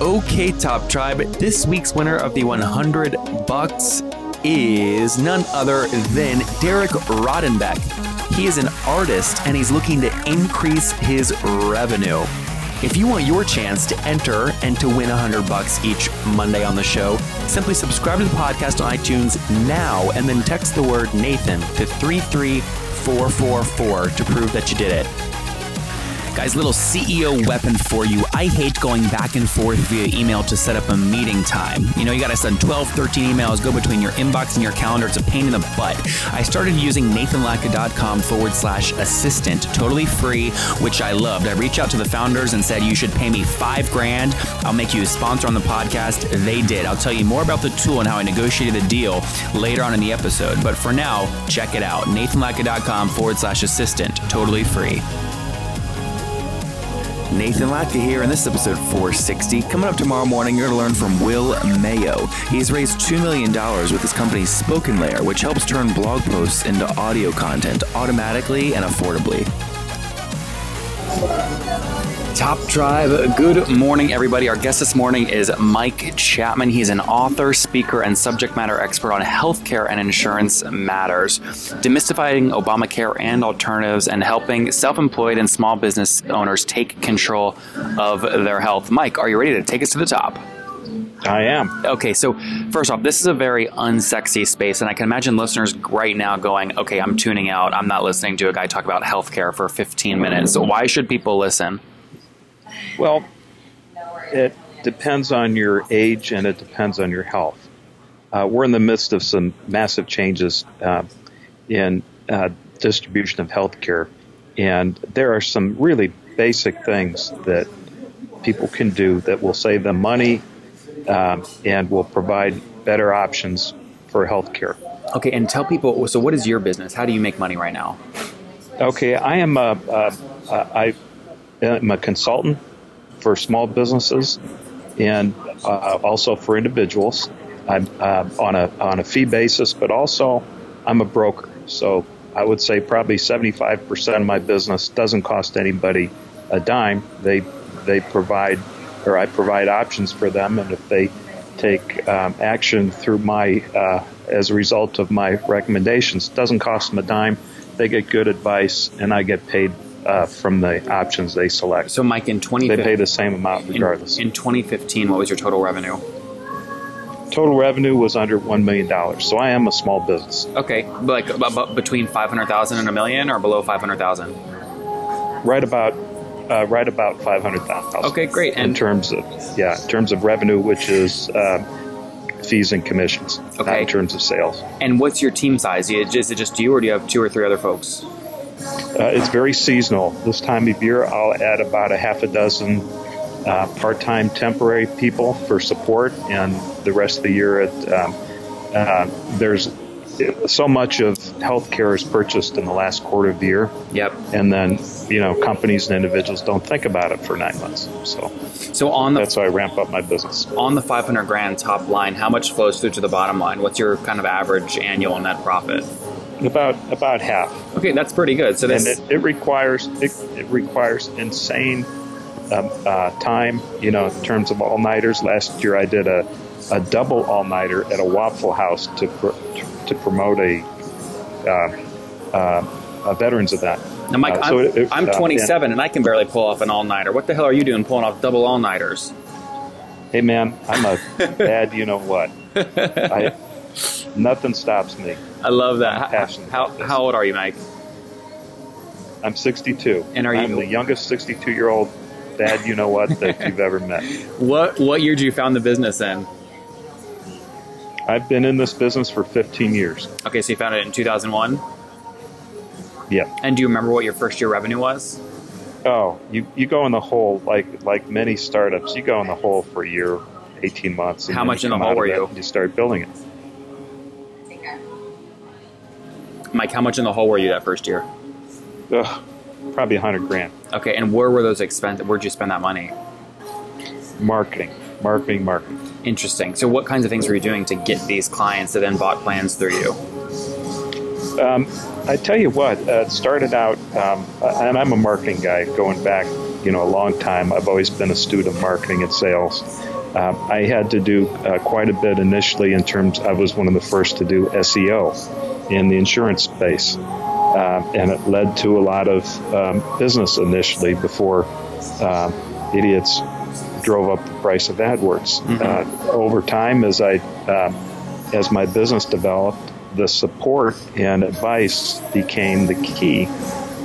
Okay, Top Tribe, this week's winner of the 100 bucks is none other than Derek Rodenbeck. He is an artist and he's looking to increase his revenue. If you want your chance to enter and to win 100 bucks each Monday on the show, simply subscribe to the podcast on iTunes now and then text the word Nathan to 33444 to prove that you did it. Guys, little CEO weapon for you. I hate going back and forth via email to set up a meeting time. You know, you got to send 12, 13 emails, go between your inbox and your calendar. It's a pain in the butt. I started using nathanlatka.com forward slash assistant, totally free, which I loved. I reached out to the founders and said, you should pay me five grand. I'll make you a sponsor on the podcast. They did. I'll tell you more about the tool and how I negotiated the deal later on in the episode. But for now, check it out. nathanlatka.com forward slash assistant, totally free. Nathan Latka here, and this is episode 460. Coming up tomorrow morning, you're going to learn from Will Mayo. He's raised $2 million with his company Spoken Layer, which helps turn blog posts into audio content automatically and affordably. Top Tribe. good morning, everybody. Our guest this morning is Mike Chapman. He's an author, speaker, and subject matter expert on healthcare and insurance matters, demystifying Obamacare and alternatives, and helping self employed and small business owners take control of their health. Mike, are you ready to take us to the top? I am. Okay, so first off, this is a very unsexy space, and I can imagine listeners right now going, okay, I'm tuning out. I'm not listening to a guy talk about healthcare for 15 minutes. So why should people listen? Well, it depends on your age and it depends on your health. Uh, we're in the midst of some massive changes uh, in uh, distribution of healthcare, and there are some really basic things that people can do that will save them money um, and will provide better options for healthcare. Okay, and tell people. So, what is your business? How do you make money right now? Okay, I am a, a, a I am a consultant for small businesses and uh, also for individuals. I'm uh, on a on a fee basis, but also I'm a broker. So I would say probably 75% of my business doesn't cost anybody a dime. They they provide or I provide options for them, and if they take um, action through my uh, as a result of my recommendations, doesn't cost them a dime. They get good advice, and I get paid uh, from the options they select. So, Mike, in 2015, they pay the same amount regardless. In, in 2015, what was your total revenue? Total revenue was under one million dollars. So I am a small business. Okay, like about between five hundred thousand and a million, or below five hundred thousand. Right about, uh, right about five hundred thousand. Okay, great. In terms of yeah, in terms of revenue, which is. Uh, fees and commissions, okay. in terms of sales. And what's your team size? Is it just you, or do you have two or three other folks? Uh, it's very seasonal. This time of year, I'll add about a half a dozen uh, part-time temporary people for support, and the rest of the year, it, um, uh, there's so much of healthcare is purchased in the last quarter of the year. Yep. And then, you know, companies and individuals don't think about it for nine months. So, so on the that's why I ramp up my business. On the 500 grand top line, how much flows through to the bottom line? What's your kind of average annual net profit? About about half. Okay, that's pretty good. So this and it, it requires it, it requires insane um, uh, time. You know, in terms of all nighters. Last year, I did a a double all nighter at a Waffle House to to promote a uh, uh, a veterans event. Now, Mike, uh, so I'm, it, it, I'm 27 and, and I can barely pull off an all nighter. What the hell are you doing pulling off double all nighters? Hey, man, I'm a bad. You know what? I, nothing stops me. I love that. How, how, how old are you, Mike? I'm 62. And are you I'm the youngest 62 year old dad? You know what that you've ever met. What What year did you found the business in? I've been in this business for 15 years. Okay, so you found it in 2001. Yeah. And do you remember what your first year revenue was? Oh, you, you go in the hole like like many startups. You go in the hole for a year 18 months. and How much in the hole were you? You start building it. Mike, how much in the hole were you that first year? Ugh, probably 100 grand. Okay, and where were those expenses? Where'd you spend that money? Marketing, marketing, marketing. Interesting. So, what kinds of things were you doing to get these clients that then bought plans through you? Um, I tell you what, uh, it started out, um, and I'm a marketing guy going back, you know, a long time. I've always been a student of marketing and sales. Um, I had to do uh, quite a bit initially in terms. I was one of the first to do SEO in the insurance space, um, and it led to a lot of um, business initially before um, idiots drove up the price of AdWords. Uh, over time, as I as my business developed, the support and advice became the key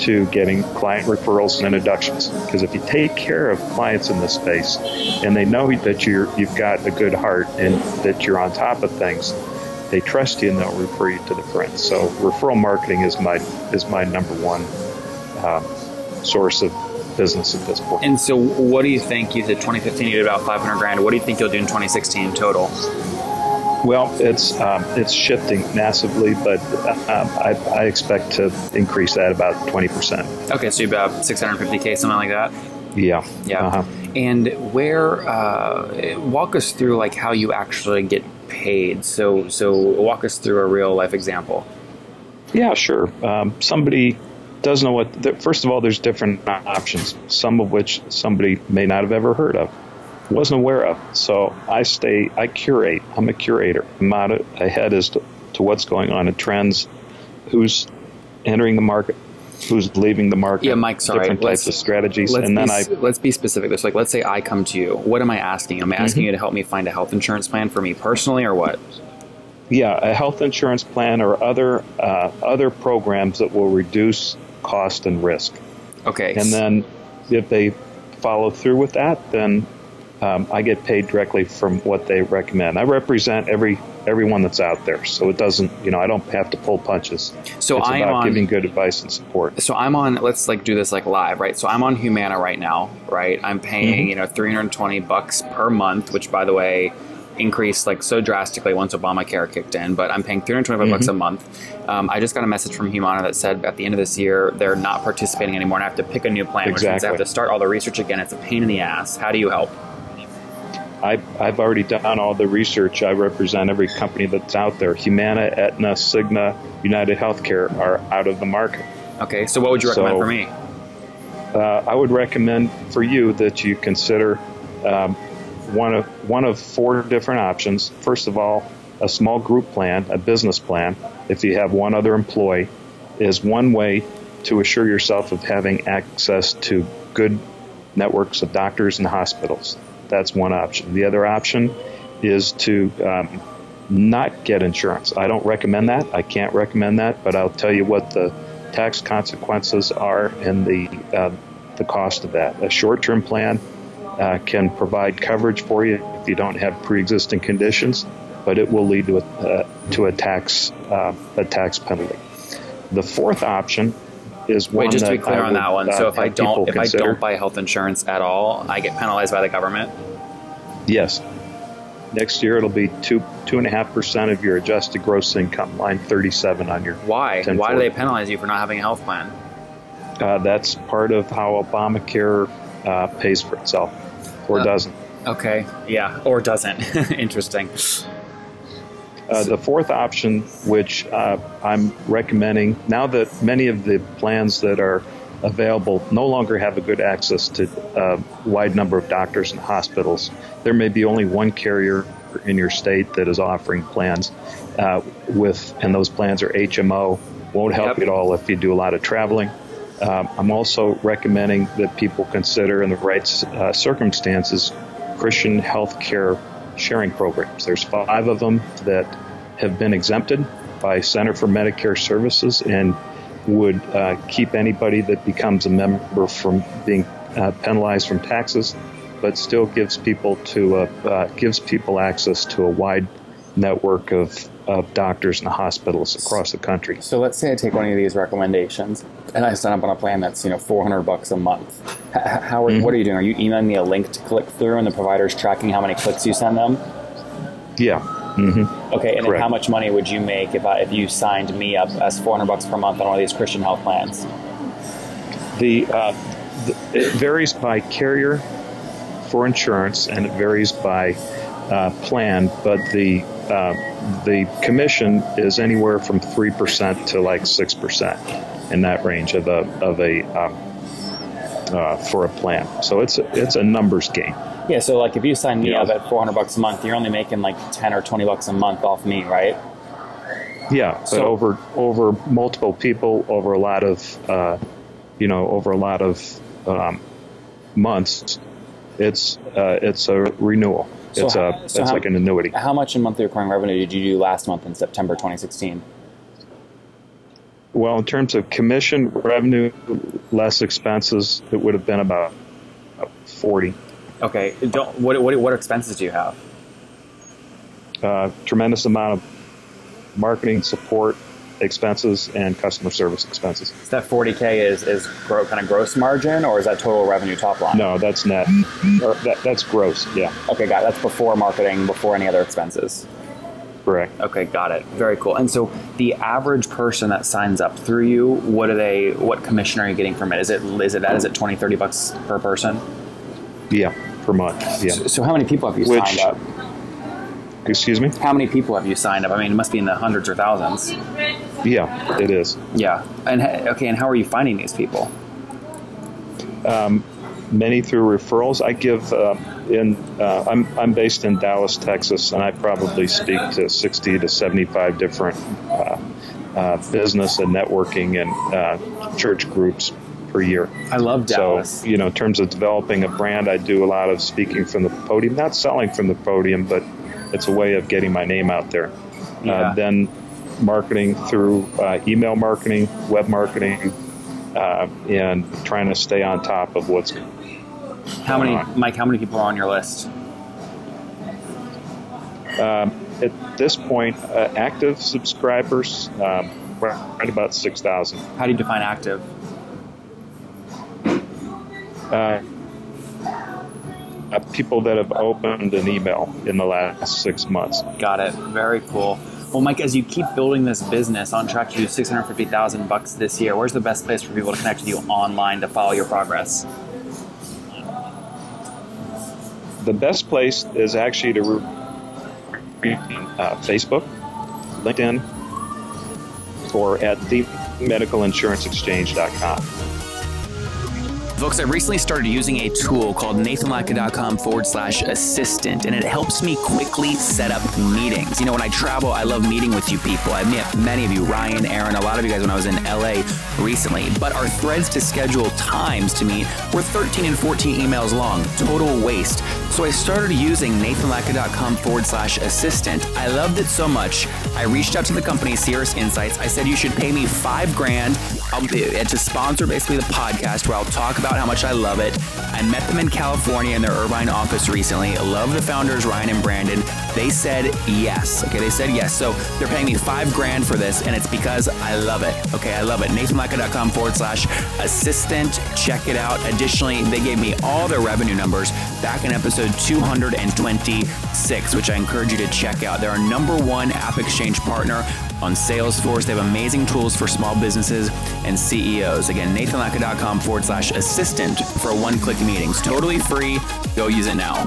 to getting client referrals and introductions. Because if you take care of clients in this space and they know that you're you've got a good heart and that you're on top of things, they trust you and they'll refer you to the friends. So referral marketing is my is my number one um, source of business at this point. And so, what do you think? You said 2015 you did about 500 grand. What do you think you'll do in 2016 total? Well, it's um, it's shifting massively, but um, I, I expect to increase that about twenty percent. Okay, so about 650k, something like that. Yeah, Yeah. Uh-huh. And where uh, walk us through like how you actually get paid. So so walk us through a real life example. Yeah, sure. Um, somebody doesn't know what. First of all, there's different options, some of which somebody may not have ever heard of, wasn't aware of. So I stay. I curate. I'm a curator. I'm out ahead as to, to what's going on in trends, who's entering the market, who's leaving the market. Yeah, Mike, sorry. Different Let's- types of strategies, Let's and then be, I. let's be specific. There's like let's say I come to you. What am I asking? Am I asking Mm-hmm. you to help me find a health insurance plan for me personally, or what? Yeah, a health insurance plan or other uh, other programs that will reduce cost and risk. Okay. And then if they follow through with that, then um, I get paid directly from what they recommend. I represent every everyone that's out there, so it doesn't, you know, I don't have to pull punches. So it's I am about on- giving good advice and support. so I'm on. Let's like do this like live, right? So I'm on Humana right now, right? I'm paying Mm-hmm. you know 320 bucks per month, which by the way increased like so drastically once Obamacare kicked in. But I'm paying 325 bucks a Mm-hmm. month. Um, I just got a message from Humana that said at the end of this year they're not participating anymore, and I have to pick a new plan, which means I have to start all the research again. It's a pain in the ass. How do you help? I, I've already done all the research. I represent every company that's out there. Humana, Aetna, Cigna, United Healthcare are out of the market. Okay, so what would you recommend So- for me? uh, I would recommend for you that you consider um, one of one of four different options. First of all, a small group plan, a business plan. If you have one other employee, is one way to assure yourself of having access to good networks of doctors and hospitals. That's one option. The other option is to um, not get insurance. I don't recommend that. I can't recommend that, but I'll tell you what the tax consequences are and the uh, the cost of that. A short-term plan uh, can provide coverage for you if you don't have pre-existing conditions, but it will lead to a uh, to a tax uh, a tax penalty. The fourth option is one Wait, just to be clear I on that one. So if I don't, if I don't buy health insurance at all, I get penalized by the government. Yes. Next year it'll be two two and a half percent of your adjusted gross income, line thirty seven on your. Why? 1040. Why do they penalize you for not having a health plan? Uh, that's part of how Obamacare uh, pays for itself, or Uh, doesn't. Okay, yeah, or doesn't. Interesting. Uh, the fourth option, which uh, I'm recommending now that many of the plans that are available no longer have a good access to a wide number of doctors and hospitals, there may be only one carrier in your state that is offering plans uh, with, and those plans are HMO. Won't help Yep. you at all if you do a lot of traveling. Um, I'm also recommending that people consider, in the right uh, circumstances, Christian health care sharing programs. There's five of them that have been exempted by Center for Medicare Services and would uh, keep anybody that becomes a member from being uh, penalized from taxes, but still gives people to uh, uh, gives people access to a wide network of, of doctors and hospitals across the country. So let's say I take one of these recommendations and I sign up on a plan that's you know 400 bucks a month. How are, Mm-hmm. what are you doing? Are you emailing me a link to click through, and the provider's tracking how many clicks you send them? Yeah. Okay, and then how much money would you make if I, if you signed me up as 400 bucks per month on one of these Christian health plans? The, uh, the it varies by carrier for insurance, and it varies by uh, plan. But the uh, the commission is anywhere from three percent to like six percent in that range of a of a um, uh, for a plan. So it's a, it's a numbers game. Yeah, so like if you sign me Yeah. up at 400 bucks a month, you're only making like 10 or 20 bucks a month off me, right? Yeah, but So- over over multiple people, over a lot of, uh, you know, over a lot of um, months, it's uh, it's a renewal. So it's how- a so it's how- like an annuity. How much in monthly recurring revenue did you do last month in September 2016? Well, in terms of commission revenue, less expenses, it would have been about forty. Okay, don't, what, what, what expenses do you have? Uh, tremendous amount of marketing support expenses and customer service expenses. Is that 40K is, is gro- kind of gross margin or is that total revenue top line? No, that's net. Or that, that's gross. Yeah, Okay, got it. That's before marketing, before any other expenses. correct. Okay, got it. Very cool. And so the average person that signs up through you, what are they what commission are you getting from it? Is it is it that is it 20 30 bucks per person? Yeah, per month. Yeah. So how many people have you Which- signed up? Excuse me. How many people have you signed up? I mean, it must be in the hundreds or thousands. Yeah, it is. Yeah. And okay, and how are you finding these people? Many through referrals. I give uh, in. Uh, I'm I'm based in Dallas, Texas, and I probably speak to 60 to 75 different uh, uh, business and networking and uh, church groups per year. I love Dallas. So you know, in terms of developing a brand, I do a lot of speaking from the podium, not selling from the podium, but it's a way of getting my name out there. Yeah. Uh, then marketing through uh, email marketing, web marketing, uh, and trying to stay on top of what's how many on. Mike, how many people are on your list? at this point uh, active subscribers. Um, right about six thousand. How do you define active? Uh, people that have opened an email in the last six months. Got it. Very cool. Well, Mike, as you keep building this business on track to do 650,000 bucks this year, where's the best place for people to connect with you online to follow your progress? The best place is actually to uh, Facebook, LinkedIn, or at themedicalinsurancexchange.com. Folks, I recently started using a tool called nathanlatka.com forward slash assistant, and it helps me quickly set up meetings. You know, when I travel, I love meeting with you people. I've met many of you, Ryan, Aaron, a lot of you guys when I was in LA recently. But our threads to schedule times to meet were 13 and 14 emails long, total waste. So I started using nathanlatka.com forward slash assistant. I loved it so much. I reached out to the company, Cirrus Insights. I said, you should pay me five grand to sponsor basically the podcast where I'll talk about how much I love it. I met them in California in their Irvine office recently. I love the founders, Ryan and Brandon. They said yes. Okay, they said yes. So they're paying me five grand for this, and it's because I love it. Okay, I love it. NathanLatka.com forward slash assistant. Check it out. Additionally, they gave me all their revenue numbers back in episode 226, which I encourage you to check out. They're our number one app exchange partner on Salesforce. They have amazing tools for small businesses and CEOs. Again, nathanlatka.com forward slash assistant for one click meetings. Totally free. Go use it now.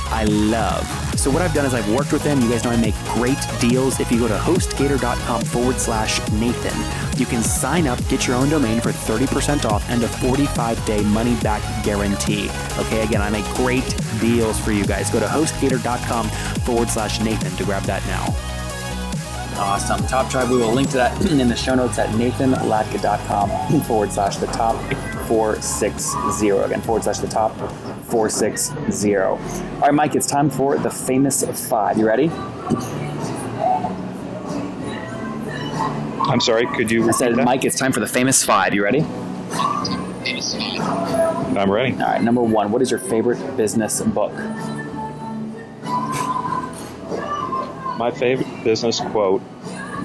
I love. So what I've done is I've worked with them. You guys know I make great deals. If you go to hostgator.com forward slash Nathan, you can sign up, get your own domain for 30% off and a 45 day money back guarantee. Okay, again, I make great deals for you guys. Go to hostgator.com forward slash Nathan to grab that now. Awesome. Top Tribe, we will link to that in the show notes at nathanlatka.com forward slash the top 460. Again, forward slash the top 460. All right, Mike, it's time for the famous five. You ready? I'm sorry, could you I said, that? Mike, it's time for the famous five. You ready? I'm ready. All right, number one, what is your favorite business book? My favorite business quote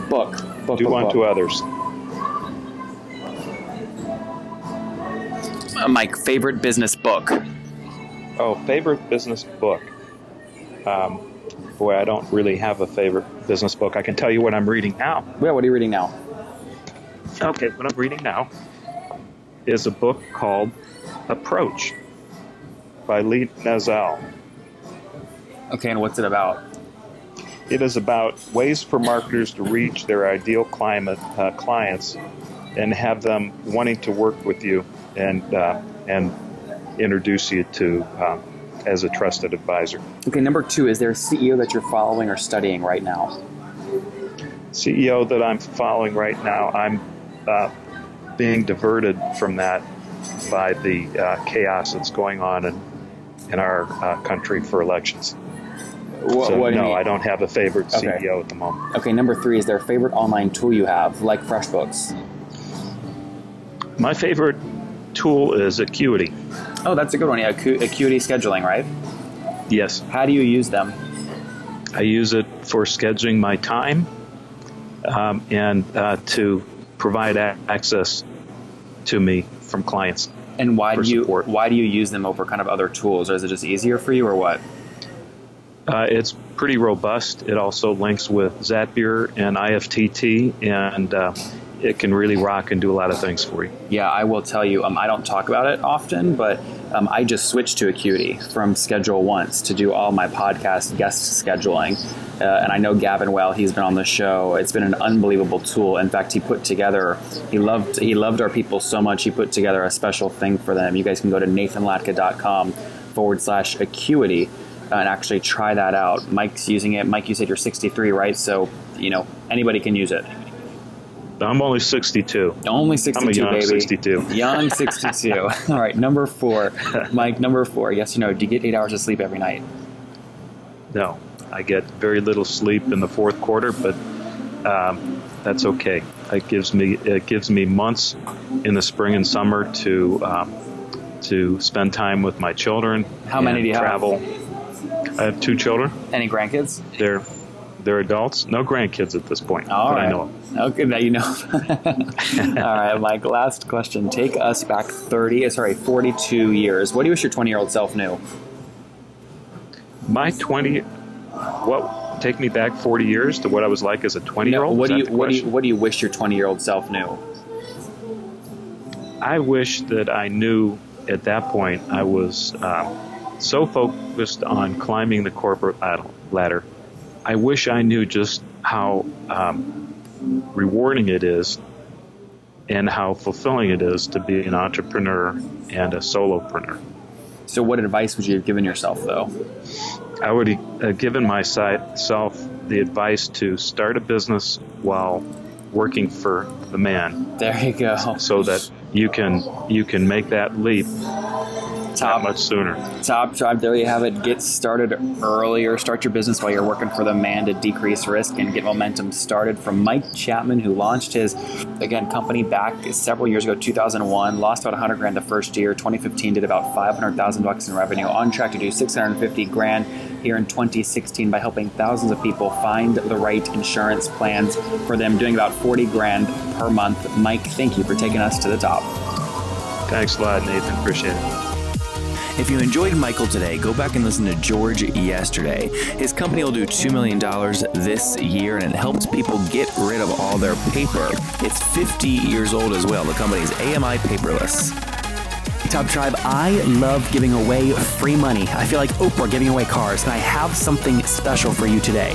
Book. Book. do book, unto book. others. Uh, Mike, favorite business book? Oh, favorite business book. Um, boy, I don't really have a favorite business book. I can tell you what I'm reading now. Yeah, what are you reading now? Okay, what I'm reading now is a book called Approach by Lee Nazal. Okay, and what's it about? It is about ways for marketers to reach their ideal climate uh, clients and have them wanting to work with you and uh, and introduce you to um, as a trusted advisor. Okay, number two, is there a CEO that you're following or studying right now? CEO that I'm following right now, I'm uh, being diverted from that by the uh, chaos that's going on in, in our uh, country for elections. What, so, what no? I don't have a favorite Okay. CEO at the moment. Okay, number three, is there a favorite online tool you have, like FreshBooks? My favorite tool is Acuity. Oh, that's a good one. Yeah, Acu- Acuity scheduling, right? Yes, How do you use them? I use it for scheduling my time um, and uh, to provide a- access to me from clients. And why do you support. why do you use them over kind of other tools? Or is it just easier for you, or what? Uh, it's pretty robust. It also links with Zapier and IFTTT, and uh, it can really rock and do a lot of things for you. Yeah, I will tell you. Um, I don't talk about it often, but um, I just switched to Acuity from Schedule Once to do all my podcast guest scheduling. Uh, and I know Gavin well. He's been on the show. It's been an unbelievable tool. In fact, he put together. He loved. He loved our people so much. He put together a special thing for them. You guys can go to nathanlatka.com forward slash Acuity and actually try that out. Mike's using it. Mike, you said you're 63, right? So you know anybody can use it. I'm only 62. Only 62, I'm a young baby. 62. Young 62. All right, number four. Mike, number four. Yes, you know, do you get eight hours of sleep every night? No, I get very little sleep in the fourth quarter, but um, that's okay. It gives me it gives me months in the spring and summer to um, to spend time with my children. How many do you have? travel. I have two children. Any grandkids? They're they're adults. No grandkids at this point All right. I know of. Okay, now you know. All right, Mike, last question. Take us back 30, uh, sorry, 42 years. What do you wish your 20 year old self knew? My 20, what, take me back 40 years to what I was like as a twenty-year-old. No, old? what do you what do you what do you wish your 20 year old self knew? I wish that I knew at that point I was um, so focused on climbing the corporate ladder. I wish I knew just how um, rewarding it is and how fulfilling it is to be an entrepreneur and a solopreneur. So, what advice would you have given yourself though? I would have given myself the advice to start a business while working for the man There you go. so that you can you can make that leap Top much sooner. Top Tribe, there you have it. Get started earlier. Start your business while you're working for the man to decrease risk and get momentum started. From Mike Chapman, who launched his, again, company back several years ago, 2001, lost about 100 grand the first year. 2015 did about 500,000 bucks in revenue. On track to do 650 grand here in 2016 by helping thousands of people find the right insurance plans for them, doing about 40 grand per month. Mike, thank you for taking us to the top. Thanks a lot, Nathan. Appreciate it. If you enjoyed Michael today, go back and listen to George yesterday. His company will do $2 million this year, and it helps people get rid of all their paper. It's 50 years old as well. The company is AMI Paperless. Top Tribe, I love giving away free money. I feel like Oprah giving away cars, and I have something special for you today.